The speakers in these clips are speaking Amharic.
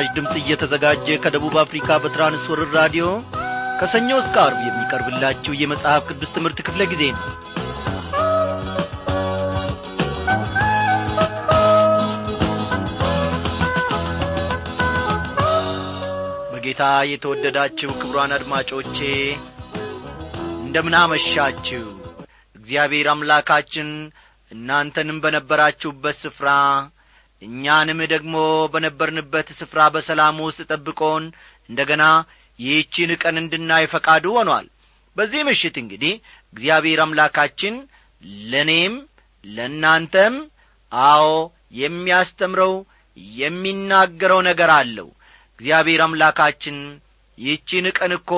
በምስራች ድምፅ እየተዘጋጀ ከደቡብ አፍሪካ በትራንስወርር ራዲዮ ከሰኞ እስከ አርብ የሚቀርብላችሁ የመጽሐፍ ቅዱስ ትምህርት ክፍለ ጊዜ ነው። በጌታ የተወደዳችሁ ክብሯን አድማጮቼ እንደምናመሻችሁ። እግዚአብሔር አምላካችን እናንተንም በነበራችሁበት ስፍራ እኛንም ደግሞ በነበርንበት ስፍራ በሰላም ውስጥ ጠብቆን እንደ ገና ይህቺን ቀን እንድናይ ፈቃዱ ሆኗል። በዚህ ምሽት እንግዲህ እግዚአብሔር አምላካችን ለእኔም ለእናንተም አዎ የሚያስተምረው የሚናገረው ነገር አለው። እግዚአብሔር አምላካችን ይህቺን ቀን እኮ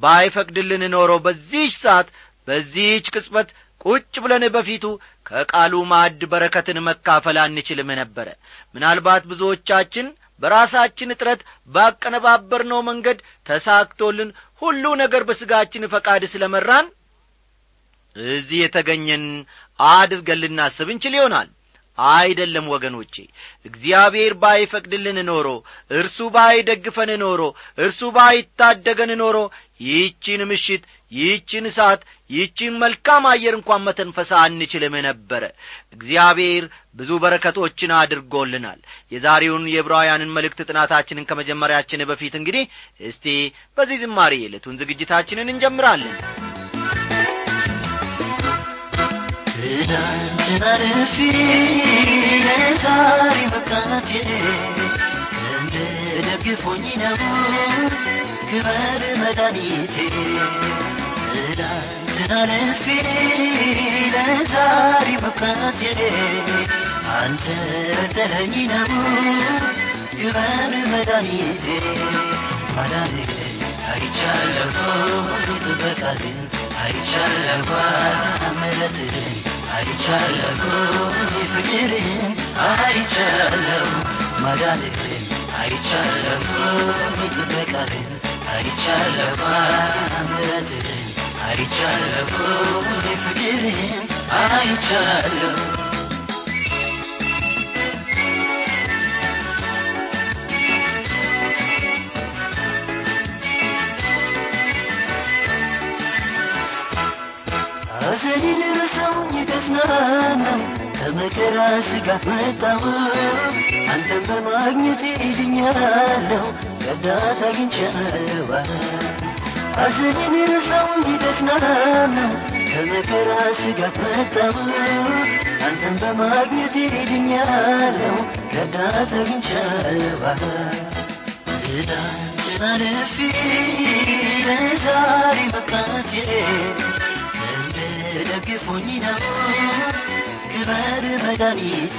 ባይፈቅድልን ኖሮ በዚህች ሰዓት በዚህች ቅጽበት ቁጭ ብለን በፊቱ ከቃሉ ማዕድ በረከትን መካፈል አንችልም ነበረ። ምናልባት ብዙዎቻችን በራሳችን እጥረት ባቀነባበርነው መንገድ ተሳክቶልን ሁሉ ነገር በሥጋችን ፈቃድ ስለ መራን እዚህ የተገኘን አድርገን ልናስብ እንችል ይሆናል። አይደለም ወገኖቼ እግዚአብሔር ባይፈቅድልን ኖሮ እርሱ ባይደግፈን ኖሮ እርሱ ባይታደገን ኖሮ ይህቺን ምሽት ይህቺን ሰዓት ይህቺን መልካም አየር እንኳን መተንፈሳ አንችልም ነበረ እግዚአብሔር ብዙ በረከቶችን አድርጎልናል። የዛሬውን የዕብራውያንን መልእክት ጥናታችንን ከመጀመሪያችን በፊት እንግዲህ እስቲ በዚህ ዝማሬ የዕለቱን ዝግጅታችንን እንጀምራለን። ትናንትና ልፊ ለዛሬ ክንድ ደግፎኝ ነው ክበር መድኃኒቴ ትናንትና ልፊ ለዛሬ መቃቴ አንተ ረድተኸኝ ነው አይቻለሁ ጥበቃህን አይቻለሁ ምሕረትህን አይቻለሁ ፍቅርህን አይቻለሁ ከመከራ ስጋት መጣሁ አንተን በማግኘቴ ድኛለሁ ረዳት አግኝቻለሁ ሐዘኔን ረሳሁኝ ተጽናናው ከመከራ ስጋት መጣሁ አንተን በማግኘቴ ድኛለሁ ረዳት አግኝቻለሁ ትናንትና ልፊ ለዛሬ መቃቴ ደግፎኝ ነው። ክበር መድኃኒቴ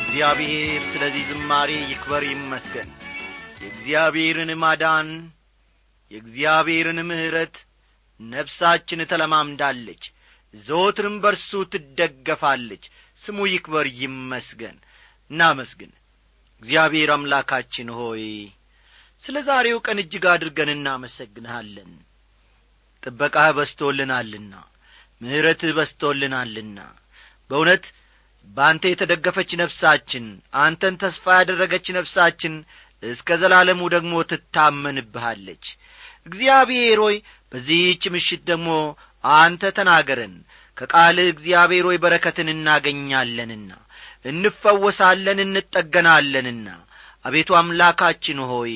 እግዚአብሔር ስለዚህ ዝማሬ ይክበር ይመስገን። የእግዚአብሔርን ማዳን የእግዚአብሔርን ምሕረት ነፍሳችን ተለማምዳለች። ዘወትርም በርሱ ትደገፋለች። ስሙ ይክበር ይመስገን። እናመስግን። እግዚአብሔር አምላካችን ሆይ ስለ ዛሬው ቀን እጅግ አድርገን እናመሰግንሃለን ጥበቃህ በስቶልናልና ምሕረትህ በስቶልናልና በእውነት በአንተ የተደገፈች ነፍሳችን አንተን ተስፋ ያደረገች ነፍሳችን እስከ ዘላለሙ ደግሞ ትታመንብሃለች። እግዚአብሔር ሆይ በዚህች ምሽት ደግሞ አንተ ተናገረን። ከቃልህ እግዚአብሔር ሆይ በረከትን እናገኛለንና እንፈወሳለን እንጠገናለንና። አቤቱ አምላካችን ሆይ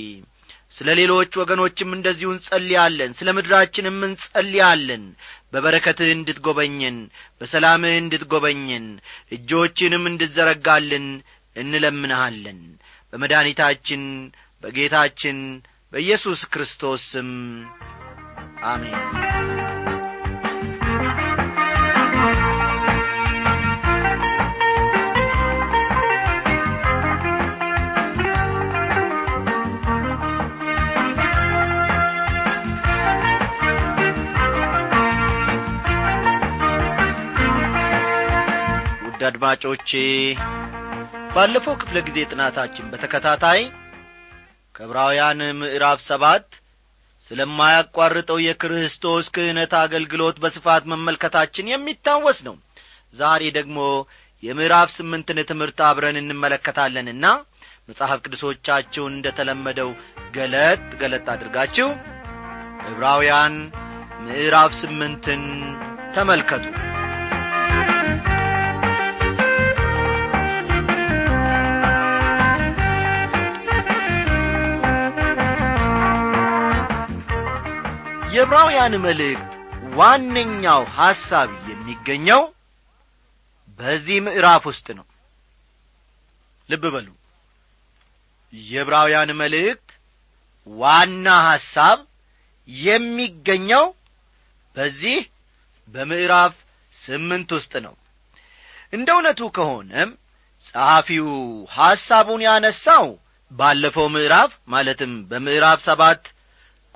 ስለ ሌሎች ወገኖችም እንደዚሁ እንጸልያለን ስለ ምድራችንም እንጸልያለን። በበረከትህ እንድትጐበኘን በሰላምህ እንድትጐበኘን እጆችንም እንድትዘረጋልን እንለምንሃለን። በመድኃኒታችን በጌታችን በኢየሱስ ክርስቶስ ስም አሜን አድማጮቼ ባለፈው ክፍለ ጊዜ ጥናታችን በተከታታይ ከዕብራውያን ምዕራፍ ሰባት ስለማያቋርጠው የክርስቶስ ክህነት አገልግሎት በስፋት መመልከታችን የሚታወስ ነው። ዛሬ ደግሞ የምዕራፍ ስምንትን ትምህርት አብረን እንመለከታለንና መጽሐፍ ቅዱሶቻችሁን እንደ ተለመደው ገለጥ ገለጥ አድርጋችሁ ዕብራውያን ምዕራፍ ስምንትን ተመልከቱ የዕብራውያን መልእክት ዋነኛው ሐሳብ የሚገኘው በዚህ ምዕራፍ ውስጥ ነው። ልብ በሉ። የዕብራውያን መልእክት ዋና ሐሳብ የሚገኘው በዚህ በምዕራፍ ስምንት ውስጥ ነው። እንደ እውነቱ ከሆነም ጸሐፊው ሐሳቡን ያነሳው ባለፈው ምዕራፍ ማለትም በምዕራፍ ሰባት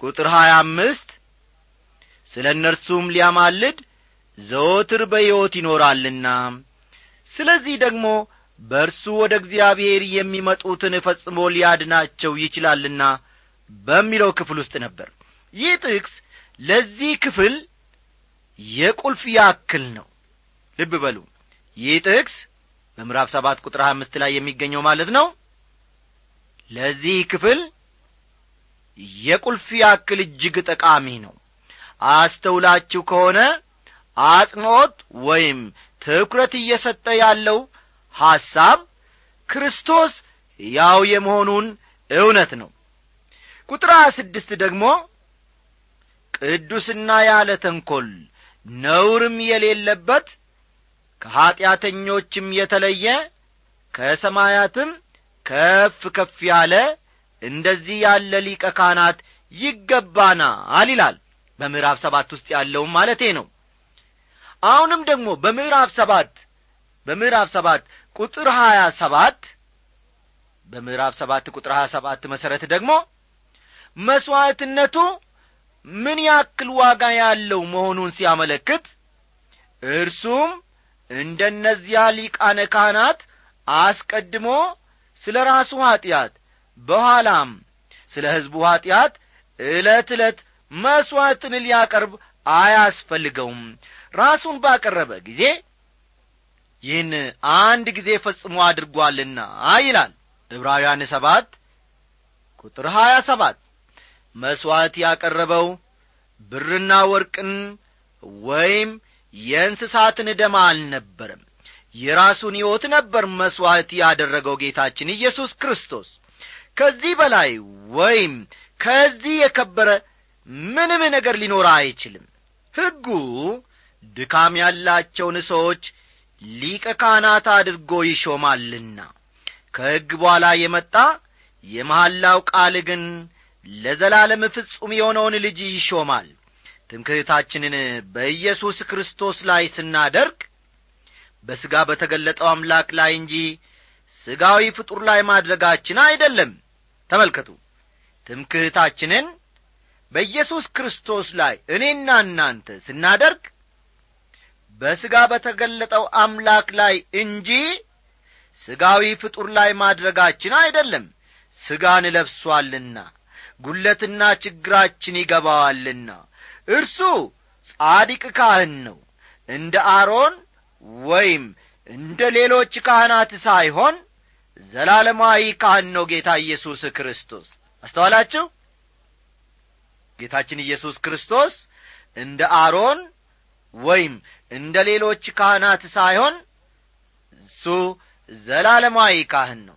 ቁጥር ሀያ አምስት ስለ እነርሱም ሊያማልድ ዘወትር በሕይወት ይኖራልና። ስለዚህ ደግሞ በእርሱ ወደ እግዚአብሔር የሚመጡትን ፈጽሞ ሊያድናቸው ይችላልና በሚለው ክፍል ውስጥ ነበር። ይህ ጥቅስ ለዚህ ክፍል የቁልፍ ያክል ነው። ልብ በሉ። ይህ ጥቅስ በምዕራፍ ሰባት ቁጥር አምስት ላይ የሚገኘው ማለት ነው። ለዚህ ክፍል የቁልፍ ያክል እጅግ ጠቃሚ ነው አስተውላችሁ ከሆነ አጽንዖት ወይም ትኩረት እየሰጠ ያለው ሐሳብ ክርስቶስ ያው የመሆኑን እውነት ነው። ቁጥር ስድስት ደግሞ ቅዱስና ያለ ተንኰል ነውርም የሌለበት ከኀጢአተኞችም የተለየ ከሰማያትም ከፍ ከፍ ያለ እንደዚህ ያለ ሊቀ ካህናት ይገባናል ይላል በምዕራፍ ሰባት ውስጥ ያለውም ማለቴ ነው። አሁንም ደግሞ በምዕራፍ ሰባት በምዕራፍ ሰባት ቁጥር ሀያ ሰባት በምዕራፍ ሰባት ቁጥር ሀያ ሰባት መሠረት ደግሞ መሥዋዕትነቱ ምን ያክል ዋጋ ያለው መሆኑን ሲያመለክት እርሱም እንደነዚያ ሊቃነ ካህናት አስቀድሞ ስለ ራሱ ኀጢአት በኋላም ስለ ሕዝቡ ኀጢአት ዕለት ዕለት መሥዋዕትን ሊያቀርብ አያስፈልገውም። ራሱን ባቀረበ ጊዜ ይህን አንድ ጊዜ ፈጽሞ አድርጓልና ይላል። ዕብራውያን ሰባት ቁጥር ሀያ ሰባት መሥዋዕት ያቀረበው ብርና ወርቅን ወይም የእንስሳትን ደማ አልነበረም። የራሱን ሕይወት ነበር መሥዋዕት ያደረገው ጌታችን ኢየሱስ ክርስቶስ። ከዚህ በላይ ወይም ከዚህ የከበረ ምንም ነገር ሊኖር አይችልም። ሕጉ ድካም ያላቸውን ሰዎች ሊቀ ካህናት አድርጎ ይሾማልና። ከሕግ በኋላ የመጣ የመሐላው ቃል ግን ለዘላለም ፍጹም የሆነውን ልጅ ይሾማል። ትምክህታችንን በኢየሱስ ክርስቶስ ላይ ስናደርግ በሥጋ በተገለጠው አምላክ ላይ እንጂ ሥጋዊ ፍጡር ላይ ማድረጋችን አይደለም። ተመልከቱ። ትምክህታችንን በኢየሱስ ክርስቶስ ላይ እኔና እናንተ ስናደርግ በሥጋ በተገለጠው አምላክ ላይ እንጂ ሥጋዊ ፍጡር ላይ ማድረጋችን አይደለም። ሥጋን ለብሷልና ጒለትና ችግራችን ይገባዋልና እርሱ ጻዲቅ ካህን ነው። እንደ አሮን ወይም እንደ ሌሎች ካህናት ሳይሆን ዘላለማዊ ካህን ነው ጌታ ኢየሱስ ክርስቶስ። አስተዋላችሁ ጌታችን ኢየሱስ ክርስቶስ እንደ አሮን ወይም እንደ ሌሎች ካህናት ሳይሆን እሱ ዘላለማዊ ካህን ነው።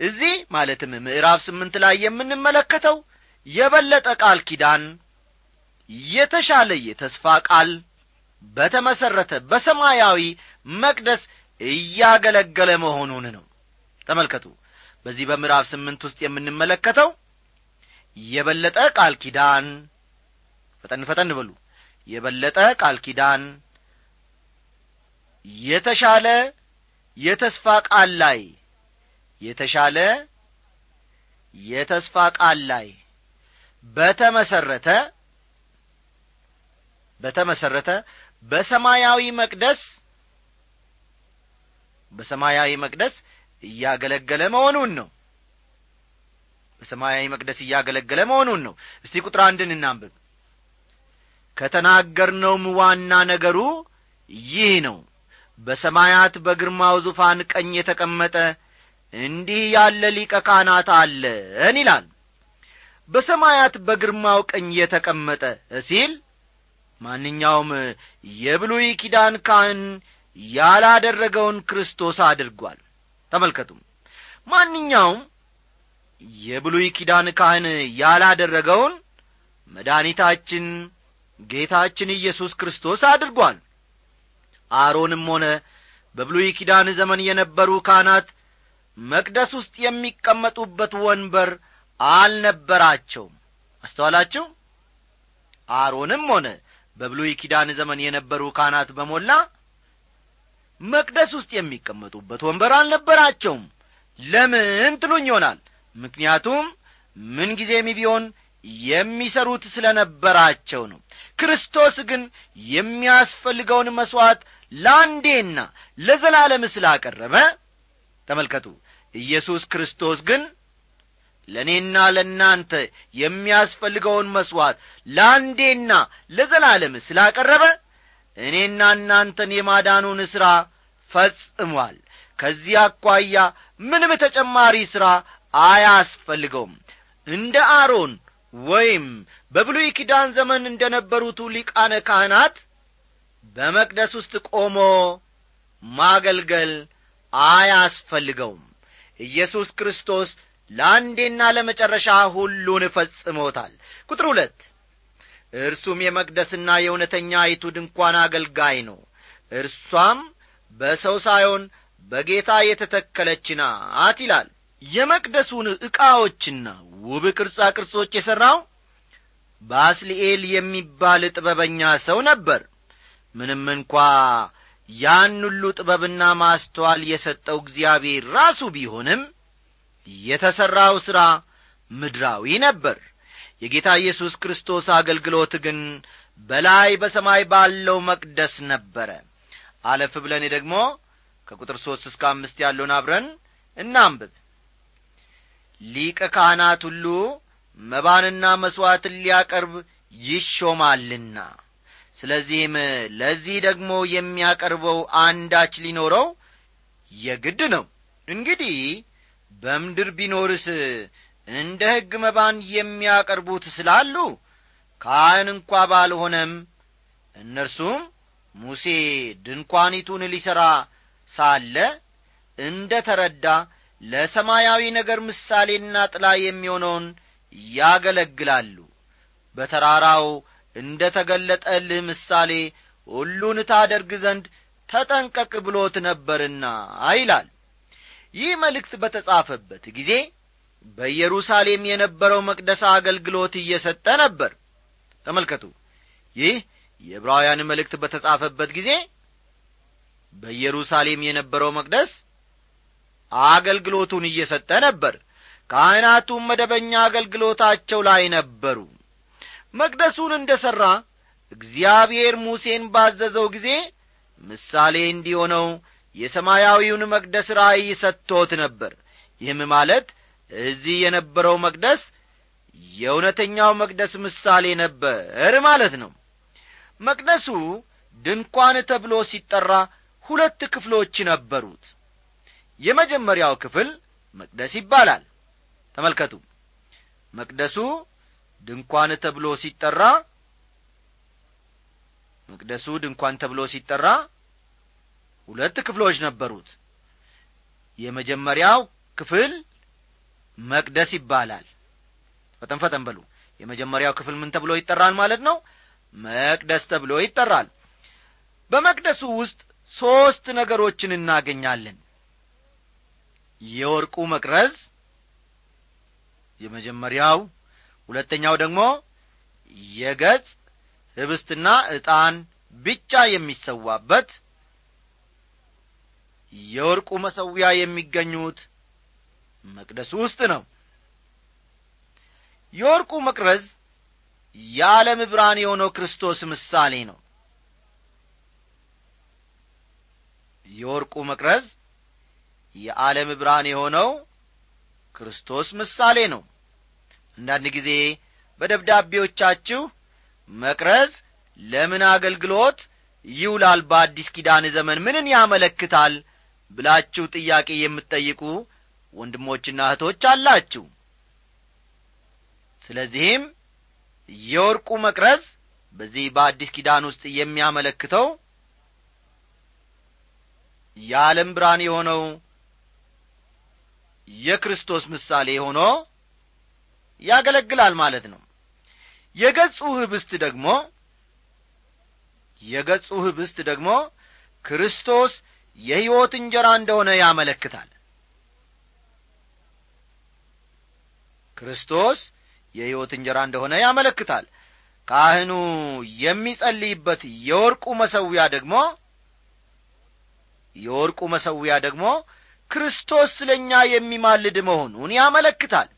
እዚህ ማለትም ምዕራፍ ስምንት ላይ የምንመለከተው የበለጠ ቃል ኪዳን የተሻለ የተስፋ ቃል በተመሠረተ በሰማያዊ መቅደስ እያገለገለ መሆኑን ነው። ተመልከቱ። በዚህ በምዕራፍ ስምንት ውስጥ የምንመለከተው የበለጠ ቃል ኪዳን። ፈጠን ፈጠን በሉ። የበለጠ ቃል ኪዳን። የተሻለ የተስፋ ቃል ላይ። የተሻለ የተስፋ ቃል ላይ። በተመሰረተ በተመሰረተ በሰማያዊ መቅደስ በሰማያዊ መቅደስ እያገለገለ መሆኑን ነው በሰማያዊ መቅደስ እያገለገለ መሆኑን ነው። እስቲ ቁጥር አንድን እናንብብ። ከተናገርነውም ዋና ነገሩ ይህ ነው። በሰማያት በግርማው ዙፋን ቀኝ የተቀመጠ እንዲህ ያለ ሊቀ ካህናት አለን ይላል። በሰማያት በግርማው ቀኝ የተቀመጠ ሲል ማንኛውም የብሉይ ኪዳን ካህን ያላደረገውን ክርስቶስ አድርጓል። ተመልከቱም። ማንኛውም የብሉይ ኪዳን ካህን ያላደረገውን መድኃኒታችን ጌታችን ኢየሱስ ክርስቶስ አድርጓል። አሮንም ሆነ በብሉይ ኪዳን ዘመን የነበሩ ካህናት መቅደስ ውስጥ የሚቀመጡበት ወንበር አልነበራቸውም። አስተዋላችሁ? አሮንም ሆነ በብሉይ ኪዳን ዘመን የነበሩ ካህናት በሞላ መቅደስ ውስጥ የሚቀመጡበት ወንበር አልነበራቸውም። ለምን ትሉኝ ይሆናል ምክንያቱም ምንጊዜም ቢሆን የሚሰሩት ስለ ነበራቸው ነው። ክርስቶስ ግን የሚያስፈልገውን መሥዋዕት ለአንዴና ለዘላለም ስላቀረበ ተመልከቱ ኢየሱስ ክርስቶስ ግን ለእኔና ለእናንተ የሚያስፈልገውን መሥዋዕት ለአንዴና ለዘላለም ስላቀረበ እኔና እናንተን የማዳኑን ሥራ ፈጽሟል። ከዚህ አኳያ ምንም ተጨማሪ ሥራ አያስፈልገውም። እንደ አሮን ወይም በብሉይ ኪዳን ዘመን እንደ ነበሩቱ ሊቃነ ካህናት በመቅደስ ውስጥ ቆሞ ማገልገል አያስፈልገውም። ኢየሱስ ክርስቶስ ለአንዴና ለመጨረሻ ሁሉን ፈጽሞታል። ቁጥር ሁለት እርሱም የመቅደስና የእውነተኛ አይቱ ድንኳን አገልጋይ ነው። እርሷም በሰው ሳይሆን በጌታ የተተከለች ናት ይላል የመቅደሱን ዕቃዎችና ውብ ቅርጻ ቅርጾች የሠራው ባስልኤል የሚባል ጥበበኛ ሰው ነበር። ምንም እንኳ ያን ሁሉ ጥበብና ማስተዋል የሰጠው እግዚአብሔር ራሱ ቢሆንም የተሠራው ሥራ ምድራዊ ነበር። የጌታ ኢየሱስ ክርስቶስ አገልግሎት ግን በላይ በሰማይ ባለው መቅደስ ነበረ። አለፍ ብለን ደግሞ ከቁጥር ሦስት እስከ አምስት ያለውን አብረን እናንብብ ሊቀ ካህናት ሁሉ መባንና መሥዋዕትን ሊያቀርብ ይሾማልና። ስለዚህም ለዚህ ደግሞ የሚያቀርበው አንዳች ሊኖረው የግድ ነው። እንግዲህ በምድር ቢኖርስ እንደ ሕግ መባን የሚያቀርቡት ስላሉ ካህን እንኳ ባልሆነም እነርሱም ሙሴ ድንኳኒቱን ሊሠራ ሳለ እንደ ተረዳ ለሰማያዊ ነገር ምሳሌና ጥላ የሚሆነውን ያገለግላሉ። በተራራው እንደ ተገለጠልህ ምሳሌ ሁሉን ታደርግ ዘንድ ተጠንቀቅ ብሎት ነበርና ይላል። ይህ መልእክት በተጻፈበት ጊዜ በኢየሩሳሌም የነበረው መቅደስ አገልግሎት እየሰጠ ነበር። ተመልከቱ። ይህ የዕብራውያን መልእክት በተጻፈበት ጊዜ በኢየሩሳሌም የነበረው መቅደስ አገልግሎቱን እየሰጠ ነበር። ካህናቱም መደበኛ አገልግሎታቸው ላይ ነበሩ። መቅደሱን እንደ ሠራ እግዚአብሔር ሙሴን ባዘዘው ጊዜ ምሳሌ እንዲሆነው የሰማያዊውን መቅደስ ራእይ ሰጥቶት ነበር። ይህም ማለት እዚህ የነበረው መቅደስ የእውነተኛው መቅደስ ምሳሌ ነበር ማለት ነው። መቅደሱ ድንኳን ተብሎ ሲጠራ ሁለት ክፍሎች ነበሩት የመጀመሪያው ክፍል መቅደስ ይባላል። ተመልከቱ። መቅደሱ ድንኳን ተብሎ ሲጠራ መቅደሱ ድንኳን ተብሎ ሲጠራ ሁለት ክፍሎች ነበሩት። የመጀመሪያው ክፍል መቅደስ ይባላል። ፈጠን ፈጠን በሉ። የመጀመሪያው ክፍል ምን ተብሎ ይጠራል ማለት ነው? መቅደስ ተብሎ ይጠራል። በመቅደሱ ውስጥ ሦስት ነገሮችን እናገኛለን የወርቁ መቅረዝ የመጀመሪያው ሁለተኛው ደግሞ የገጽ ህብስትና ዕጣን ብቻ የሚሰዋበት የወርቁ መሰዊያ የሚገኙት መቅደሱ ውስጥ ነው። የወርቁ መቅረዝ የዓለም ብርሃን የሆነው ክርስቶስ ምሳሌ ነው። የወርቁ መቅረዝ የዓለም ብርሃን የሆነው ክርስቶስ ምሳሌ ነው። አንዳንድ ጊዜ በደብዳቤዎቻችሁ መቅረዝ ለምን አገልግሎት ይውላል? በአዲስ ኪዳን ዘመን ምንን ያመለክታል? ብላችሁ ጥያቄ የምትጠይቁ ወንድሞችና እህቶች አላችሁ። ስለዚህም የወርቁ መቅረዝ በዚህ በአዲስ ኪዳን ውስጥ የሚያመለክተው የዓለም ብርሃን የሆነው የክርስቶስ ምሳሌ ሆኖ ያገለግላል ማለት ነው። የገጹ ህብስት ደግሞ የገጹ ህብስት ደግሞ ክርስቶስ የሕይወት እንጀራ እንደሆነ ያመለክታል። ክርስቶስ የሕይወት እንጀራ እንደሆነ ያመለክታል። ካህኑ የሚጸልይበት የወርቁ መሰዊያ ደግሞ የወርቁ መሰዊያ ደግሞ ክርስቶስ ስለ እኛ የሚማልድ መሆኑን ያመለክታል።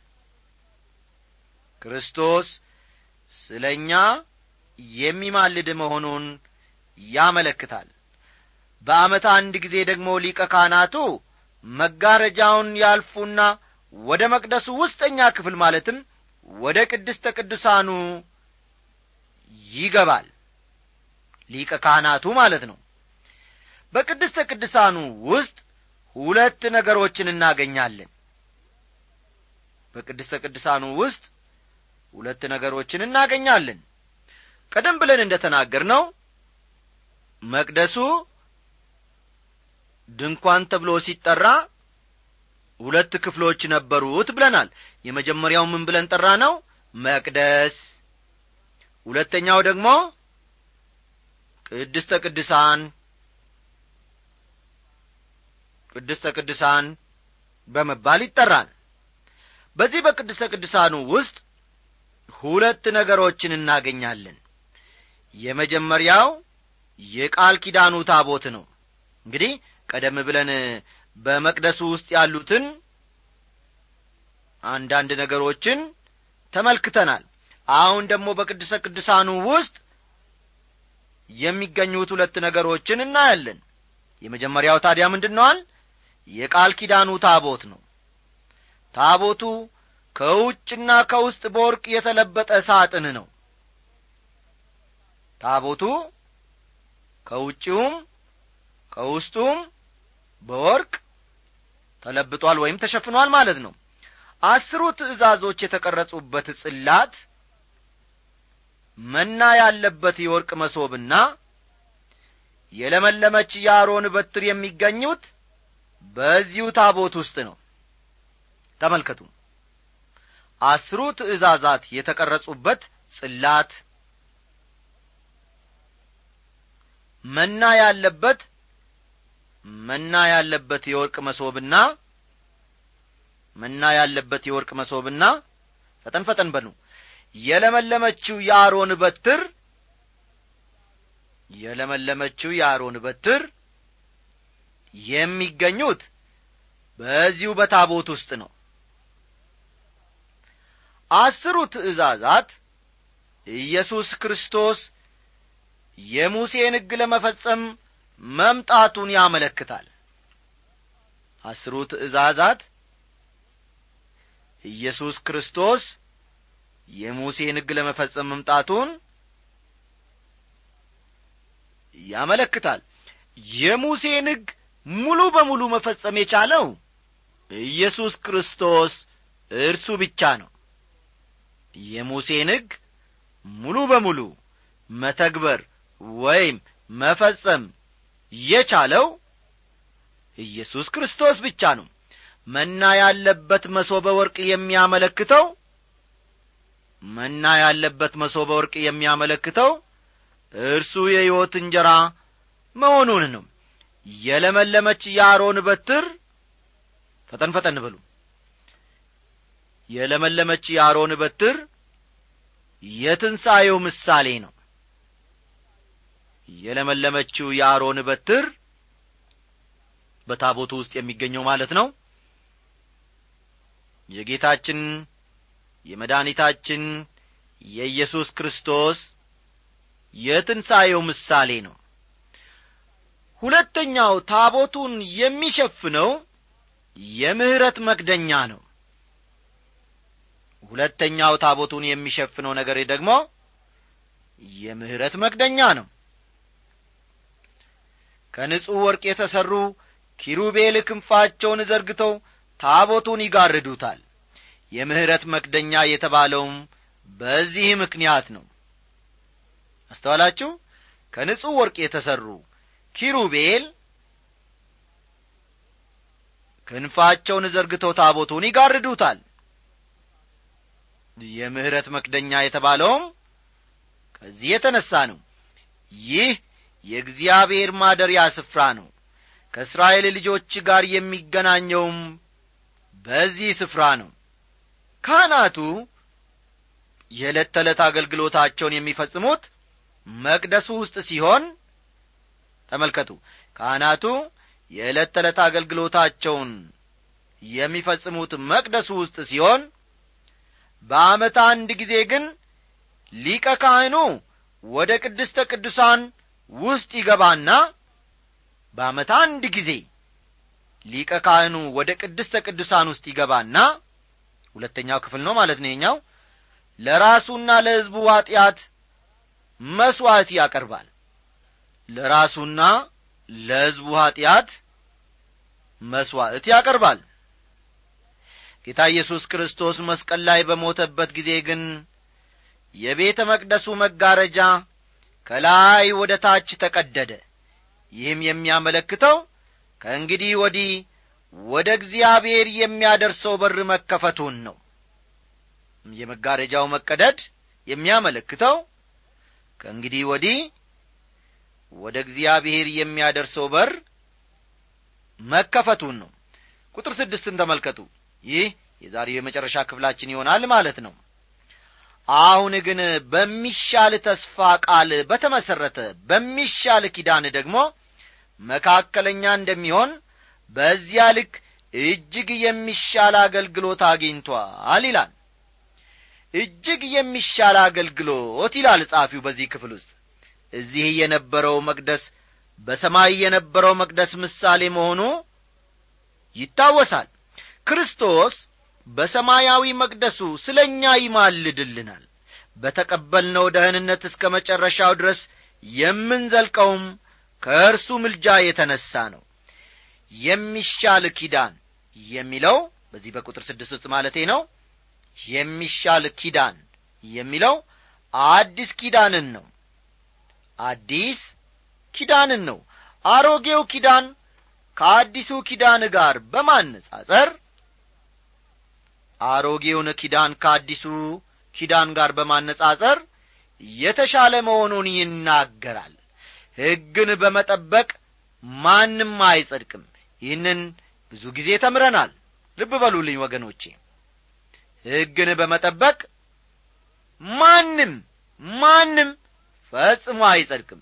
ክርስቶስ ስለ እኛ የሚማልድ መሆኑን ያመለክታል። በአመት አንድ ጊዜ ደግሞ ሊቀ ካህናቱ መጋረጃውን ያልፉና ወደ መቅደሱ ውስጠኛ ክፍል ማለትም ወደ ቅድስተ ቅዱሳኑ ይገባል። ሊቀ ካህናቱ ማለት ነው። በቅድስተ ቅዱሳኑ ውስጥ ሁለት ነገሮችን እናገኛለን። በቅድስተ ቅዱሳኑ ውስጥ ሁለት ነገሮችን እናገኛለን። ቀደም ብለን እንደ ተናገር ነው መቅደሱ ድንኳን ተብሎ ሲጠራ ሁለት ክፍሎች ነበሩት ብለናል። የመጀመሪያው ምን ብለን ጠራ ነው መቅደስ። ሁለተኛው ደግሞ ቅድስተ ቅዱሳን ቅድስተ ቅዱሳን በመባል ይጠራል። በዚህ በቅድስተ ቅዱሳኑ ውስጥ ሁለት ነገሮችን እናገኛለን። የመጀመሪያው የቃል ኪዳኑ ታቦት ነው። እንግዲህ ቀደም ብለን በመቅደሱ ውስጥ ያሉትን አንዳንድ ነገሮችን ተመልክተናል። አሁን ደግሞ በቅድሰ ቅዱሳኑ ውስጥ የሚገኙት ሁለት ነገሮችን እናያለን። የመጀመሪያው ታዲያ ምንድነዋል የቃል ኪዳኑ ታቦት ነው። ታቦቱ ከውጭና ከውስጥ በወርቅ የተለበጠ ሳጥን ነው። ታቦቱ ከውጭውም ከውስጡም በወርቅ ተለብጧል ወይም ተሸፍኗል ማለት ነው። አስሩ ትእዛዞች የተቀረጹበት ጽላት መና ያለበት የወርቅ መሶብና የለመለመች የአሮን በትር የሚገኙት በዚሁ ታቦት ውስጥ ነው። ተመልከቱ። አስሩ ትእዛዛት የተቀረጹበት ጽላት መና ያለበት መና ያለበት የወርቅ መሶብና መና ያለበት የወርቅ መሶብና ፈጠን ፈጠን በሉ። የለመለመችው የአሮን በትር የለመለመችው የአሮን በትር የሚገኙት በዚሁ በታቦት ውስጥ ነው። አስሩ ትእዛዛት ኢየሱስ ክርስቶስ የሙሴን ሕግ ለመፈጸም መምጣቱን ያመለክታል። አስሩ ትእዛዛት ኢየሱስ ክርስቶስ የሙሴን ሕግ ለመፈጸም መምጣቱን ያመለክታል። የሙሴን ሕግ ሙሉ በሙሉ መፈጸም የቻለው ኢየሱስ ክርስቶስ እርሱ ብቻ ነው። የሙሴን ሕግ ሙሉ በሙሉ መተግበር ወይም መፈጸም የቻለው ኢየሱስ ክርስቶስ ብቻ ነው። መና ያለበት መሶበ ወርቅ የሚያመለክተው መና ያለበት መሶበ ወርቅ የሚያመለክተው እርሱ የሕይወት እንጀራ መሆኑን ነው የለመለመች የአሮን በትር። ፈጠን ፈጠን በሉ። የለመለመች የአሮን በትር የትንሣኤው ምሳሌ ነው። የለመለመችው የአሮን በትር በታቦቱ ውስጥ የሚገኘው ማለት ነው። የጌታችን የመድኃኒታችን የኢየሱስ ክርስቶስ የትንሣኤው ምሳሌ ነው ሁለተኛው ታቦቱን የሚሸፍነው የምሕረት መክደኛ ነው። ሁለተኛው ታቦቱን የሚሸፍነው ነገር ደግሞ የምሕረት መክደኛ ነው። ከንጹሕ ወርቅ የተሠሩ ኪሩቤል ክንፋቸውን ዘርግተው ታቦቱን ይጋርዱታል። የምሕረት መክደኛ የተባለውም በዚህ ምክንያት ነው። አስተዋላችሁ? ከንጹሕ ወርቅ የተሠሩ ኪሩቤል ክንፋቸውን ዘርግተው ታቦቱን ይጋርዱታል። የምሕረት መክደኛ የተባለውም ከዚህ የተነሣ ነው። ይህ የእግዚአብሔር ማደሪያ ስፍራ ነው። ከእስራኤል ልጆች ጋር የሚገናኘውም በዚህ ስፍራ ነው። ካህናቱ የዕለት ተዕለት አገልግሎታቸውን የሚፈጽሙት መቅደሱ ውስጥ ሲሆን ተመልከቱ። ካህናቱ የዕለት ተዕለት አገልግሎታቸውን የሚፈጽሙት መቅደሱ ውስጥ ሲሆን በዓመት አንድ ጊዜ ግን ሊቀ ካህኑ ወደ ቅድስተ ቅዱሳን ውስጥ ይገባና በዓመት አንድ ጊዜ ሊቀ ካህኑ ወደ ቅድስተ ቅዱሳን ውስጥ ይገባና ሁለተኛው ክፍል ነው ማለት ነው የኛው ለራሱና ለሕዝቡ ኀጢአት መሥዋዕት ያቀርባል ለራሱና ለሕዝቡ ኀጢአት መሥዋዕት ያቀርባል። ጌታ ኢየሱስ ክርስቶስ መስቀል ላይ በሞተበት ጊዜ ግን የቤተ መቅደሱ መጋረጃ ከላይ ወደ ታች ተቀደደ። ይህም የሚያመለክተው ከእንግዲህ ወዲህ ወደ እግዚአብሔር የሚያደርሰው በር መከፈቱን ነው። የመጋረጃው መቀደድ የሚያመለክተው ከእንግዲህ ወዲህ ወደ እግዚአብሔር የሚያደርሰው በር መከፈቱን ነው። ቁጥር ስድስትን ተመልከቱ። ይህ የዛሬው የመጨረሻ ክፍላችን ይሆናል ማለት ነው። አሁን ግን በሚሻል ተስፋ ቃል በተመሠረተ በሚሻል ኪዳን ደግሞ መካከለኛ እንደሚሆን በዚያ ልክ እጅግ የሚሻል አገልግሎት አግኝቷል ይላል። እጅግ የሚሻል አገልግሎት ይላል ጻፊው በዚህ ክፍል ውስጥ እዚህ የነበረው መቅደስ በሰማይ የነበረው መቅደስ ምሳሌ መሆኑ ይታወሳል። ክርስቶስ በሰማያዊ መቅደሱ ስለ እኛ ይማልድልናል። በተቀበልነው ደህንነት እስከ መጨረሻው ድረስ የምንዘልቀውም ከእርሱ ምልጃ የተነሣ ነው። የሚሻል ኪዳን የሚለው በዚህ በቁጥር ስድስት ውስጥ ማለቴ ነው። የሚሻል ኪዳን የሚለው አዲስ ኪዳንን ነው አዲስ ኪዳንን ነው። አሮጌው ኪዳን ከአዲሱ ኪዳን ጋር በማነጻጸር አሮጌውን ኪዳን ከአዲሱ ኪዳን ጋር በማነጻጸር የተሻለ መሆኑን ይናገራል። ሕግን በመጠበቅ ማንም አይጸድቅም። ይህንን ብዙ ጊዜ ተምረናል። ልብ በሉልኝ ወገኖቼ። ሕግን በመጠበቅ ማንም ማንም ፈጽሞ አይጸድቅም።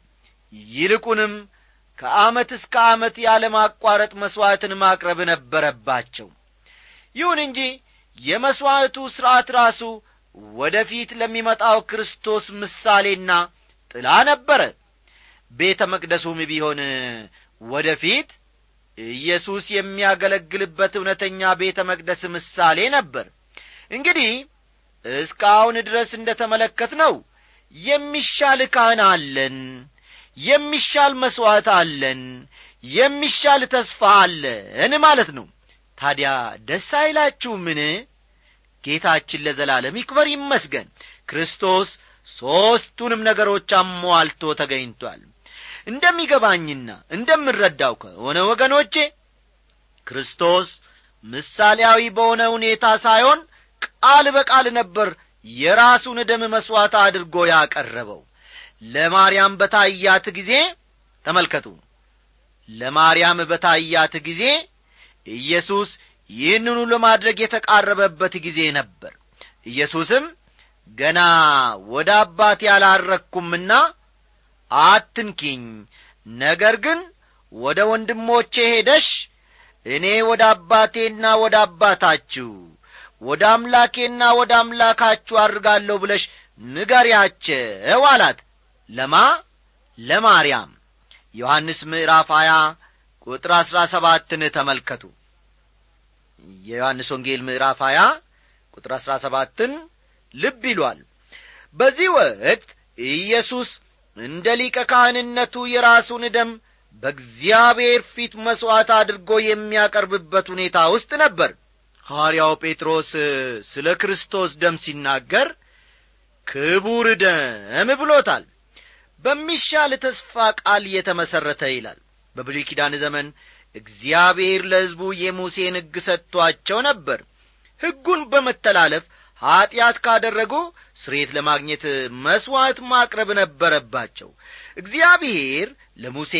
ይልቁንም ከዓመት እስከ ዓመት ያለማቋረጥ መሥዋዕትን ማቅረብ ነበረባቸው። ይሁን እንጂ የመሥዋዕቱ ሥርዓት ራሱ ወደ ፊት ለሚመጣው ክርስቶስ ምሳሌና ጥላ ነበረ። ቤተ መቅደሱም ቢሆን ወደ ፊት ኢየሱስ የሚያገለግልበት እውነተኛ ቤተ መቅደስ ምሳሌ ነበር። እንግዲህ እስካሁን ድረስ እንደ ተመለከት ነው የሚሻል ካህን አለን የሚሻል መሥዋዕት አለን የሚሻል ተስፋ አለን ማለት ነው። ታዲያ ደስ አይላችሁምን? ጌታችን ለዘላለም ይክበር ይመስገን። ክርስቶስ ሦስቱንም ነገሮች አሟልቶ ተገኝቷል። እንደሚገባኝና እንደምረዳው ከሆነ ወገኖቼ ክርስቶስ ምሳሌያዊ በሆነ ሁኔታ ሳይሆን ቃል በቃል ነበር የራሱን ደም መሥዋዕት አድርጎ ያቀረበው። ለማርያም በታያት ጊዜ ተመልከቱ ለማርያም በታያት ጊዜ ኢየሱስ ይህንኑ ለማድረግ የተቃረበበት ጊዜ ነበር። ኢየሱስም ገና ወደ አባቴ አላረግኩምና አትንኪኝ ነገር ግን ወደ ወንድሞቼ ሄደሽ እኔ ወደ አባቴና ወደ አባታችሁ ወደ አምላኬና ወደ አምላካችሁ አድርጋለሁ ብለሽ ንገሪያቸው አላት። ለማ? ለማርያም። ዮሐንስ ምዕራፍ ሀያ ቁጥር አሥራ ሰባትን ተመልከቱ። የዮሐንስ ወንጌል ምዕራፍ ሀያ ቁጥር አሥራ ሰባትን ልብ ይሏል። በዚህ ወቅት ኢየሱስ እንደ ሊቀ ካህንነቱ የራሱን ደም በእግዚአብሔር ፊት መሥዋዕት አድርጎ የሚያቀርብበት ሁኔታ ውስጥ ነበር ሐዋርያው ጴጥሮስ ስለ ክርስቶስ ደም ሲናገር ክቡር ደም ብሎታል። በሚሻል ተስፋ ቃል የተመሠረተ ይላል። በብሉይ ኪዳን ዘመን እግዚአብሔር ለሕዝቡ የሙሴን ሕግ ሰጥቶአቸው ነበር። ሕጉን በመተላለፍ ኀጢአት ካደረጉ ስሬት ለማግኘት መሥዋዕት ማቅረብ ነበረባቸው። እግዚአብሔር ለሙሴ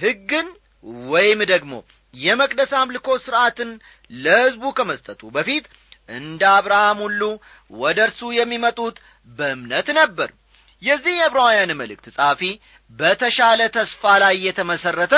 ሕግን ወይም ደግሞ የመቅደስ አምልኮ ሥርዓትን ለሕዝቡ ከመስጠቱ በፊት እንደ አብርሃም ሁሉ ወደ እርሱ የሚመጡት በእምነት ነበር። የዚህ የዕብራውያን መልእክት ጻፊ በተሻለ ተስፋ ላይ የተመሠረተ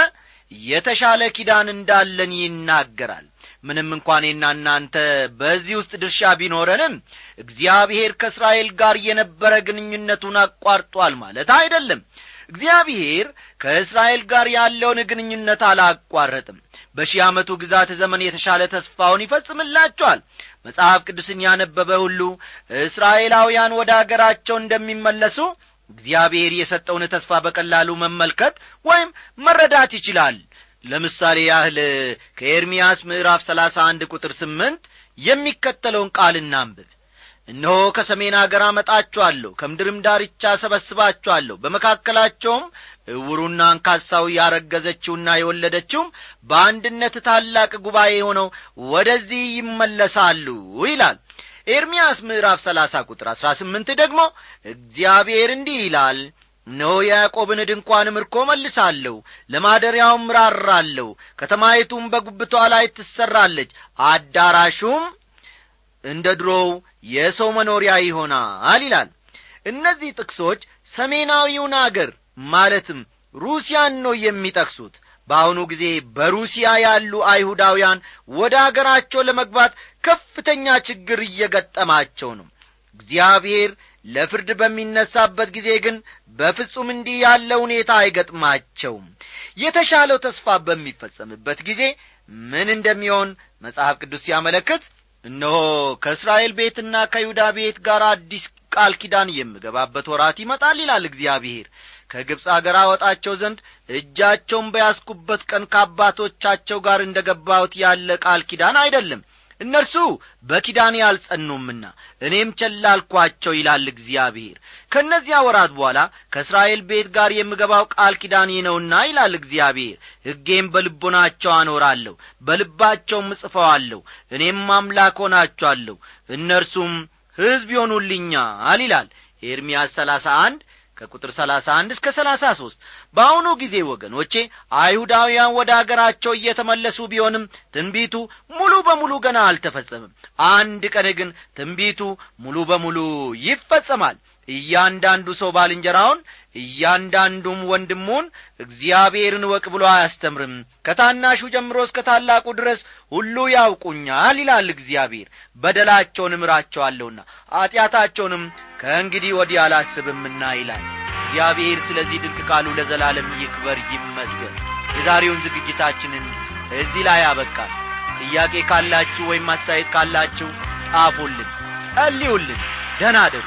የተሻለ ኪዳን እንዳለን ይናገራል። ምንም እንኳኔና እናንተ በዚህ ውስጥ ድርሻ ቢኖረንም እግዚአብሔር ከእስራኤል ጋር የነበረ ግንኙነቱን አቋርጧል ማለት አይደለም። እግዚአብሔር ከእስራኤል ጋር ያለውን ግንኙነት አላቋረጥም በሺህ ዓመቱ ግዛት ዘመን የተሻለ ተስፋውን ይፈጽምላቸዋል። መጽሐፍ ቅዱስን ያነበበ ሁሉ እስራኤላውያን ወደ አገራቸው እንደሚመለሱ እግዚአብሔር የሰጠውን ተስፋ በቀላሉ መመልከት ወይም መረዳት ይችላል። ለምሳሌ ያህል ከኤርምያስ ምዕራፍ ሰላሳ አንድ ቁጥር ስምንት የሚከተለውን ቃል እናንብብ። እነሆ ከሰሜን አገር አመጣችኋለሁ ከምድርም ዳርቻ ሰበስባችኋለሁ በመካከላቸውም እውሩና አንካሳው ያረገዘችውና የወለደችውም በአንድነት ታላቅ ጉባኤ ሆነው ወደዚህ ይመለሳሉ ይላል። ኤርምያስ ምዕራፍ ሰላሳ ቁጥር አሥራ ስምንት ደግሞ እግዚአብሔር እንዲህ ይላል እነሆ የያዕቆብን ድንኳን ምርኮ መልሳለሁ ለማደሪያውም ራራለሁ ከተማይቱም በጉብቷ ላይ ትሠራለች አዳራሹም እንደ ድሮው የሰው መኖሪያ ይሆናል ይላል። እነዚህ ጥቅሶች ሰሜናዊውን አገር ማለትም ሩሲያን ነው የሚጠቅሱት። በአሁኑ ጊዜ በሩሲያ ያሉ አይሁዳውያን ወደ አገራቸው ለመግባት ከፍተኛ ችግር እየገጠማቸው ነው። እግዚአብሔር ለፍርድ በሚነሳበት ጊዜ ግን በፍጹም እንዲህ ያለ ሁኔታ አይገጥማቸውም። የተሻለው ተስፋ በሚፈጸምበት ጊዜ ምን እንደሚሆን መጽሐፍ ቅዱስ ሲያመለክት እነሆ ከእስራኤል ቤትና ከይሁዳ ቤት ጋር አዲስ ቃል ኪዳን የምገባበት ወራት ይመጣል ይላል እግዚአብሔር። ከግብፅ አገር አወጣቸው ዘንድ እጃቸውን በያስኩበት ቀን ከአባቶቻቸው ጋር እንደ ገባሁት ያለ ቃል ኪዳን አይደለም። እነርሱ በኪዳኔ አልጸኑምና እኔም ቸላልኳቸው ይላል እግዚአብሔር። ከእነዚያ ወራት በኋላ ከእስራኤል ቤት ጋር የምገባው ቃል ኪዳኔ ነውና ይላል እግዚአብሔር። ሕጌም በልቦናቸው አኖራለሁ በልባቸውም እጽፈዋለሁ እኔም አምላክ ሆናቸዋለሁ። እነርሱም ሕዝብ ይሆኑልኛል ይላል። ኤርምያስ ሰላሳ አንድ ከቁጥር ሰላሳ አንድ እስከ ሰላሳ ሦስት በአሁኑ ጊዜ ወገኖቼ አይሁዳውያን ወደ አገራቸው እየተመለሱ ቢሆንም ትንቢቱ ሙሉ በሙሉ ገና አልተፈጸምም አንድ ቀን ግን ትንቢቱ ሙሉ በሙሉ ይፈጸማል እያንዳንዱ ሰው ባልንጀራውን እያንዳንዱም ወንድሙን እግዚአብሔርን ወቅ ብሎ አያስተምርም። ከታናሹ ጀምሮ እስከ ታላቁ ድረስ ሁሉ ያውቁኛል ይላል እግዚአብሔር። በደላቸውን እምራቸዋለሁና ኀጢአታቸውንም ከእንግዲህ ወዲህ አላስብምና ይላል እግዚአብሔር። ስለዚህ ድንቅ ቃሉ ለዘላለም ይክበር ይመስገን። የዛሬውን ዝግጅታችንን እዚህ ላይ አበቃል ጥያቄ ካላችሁ ወይም አስተያየት ካላችሁ ጻፉልን ጸልዩልን። ደናደሩ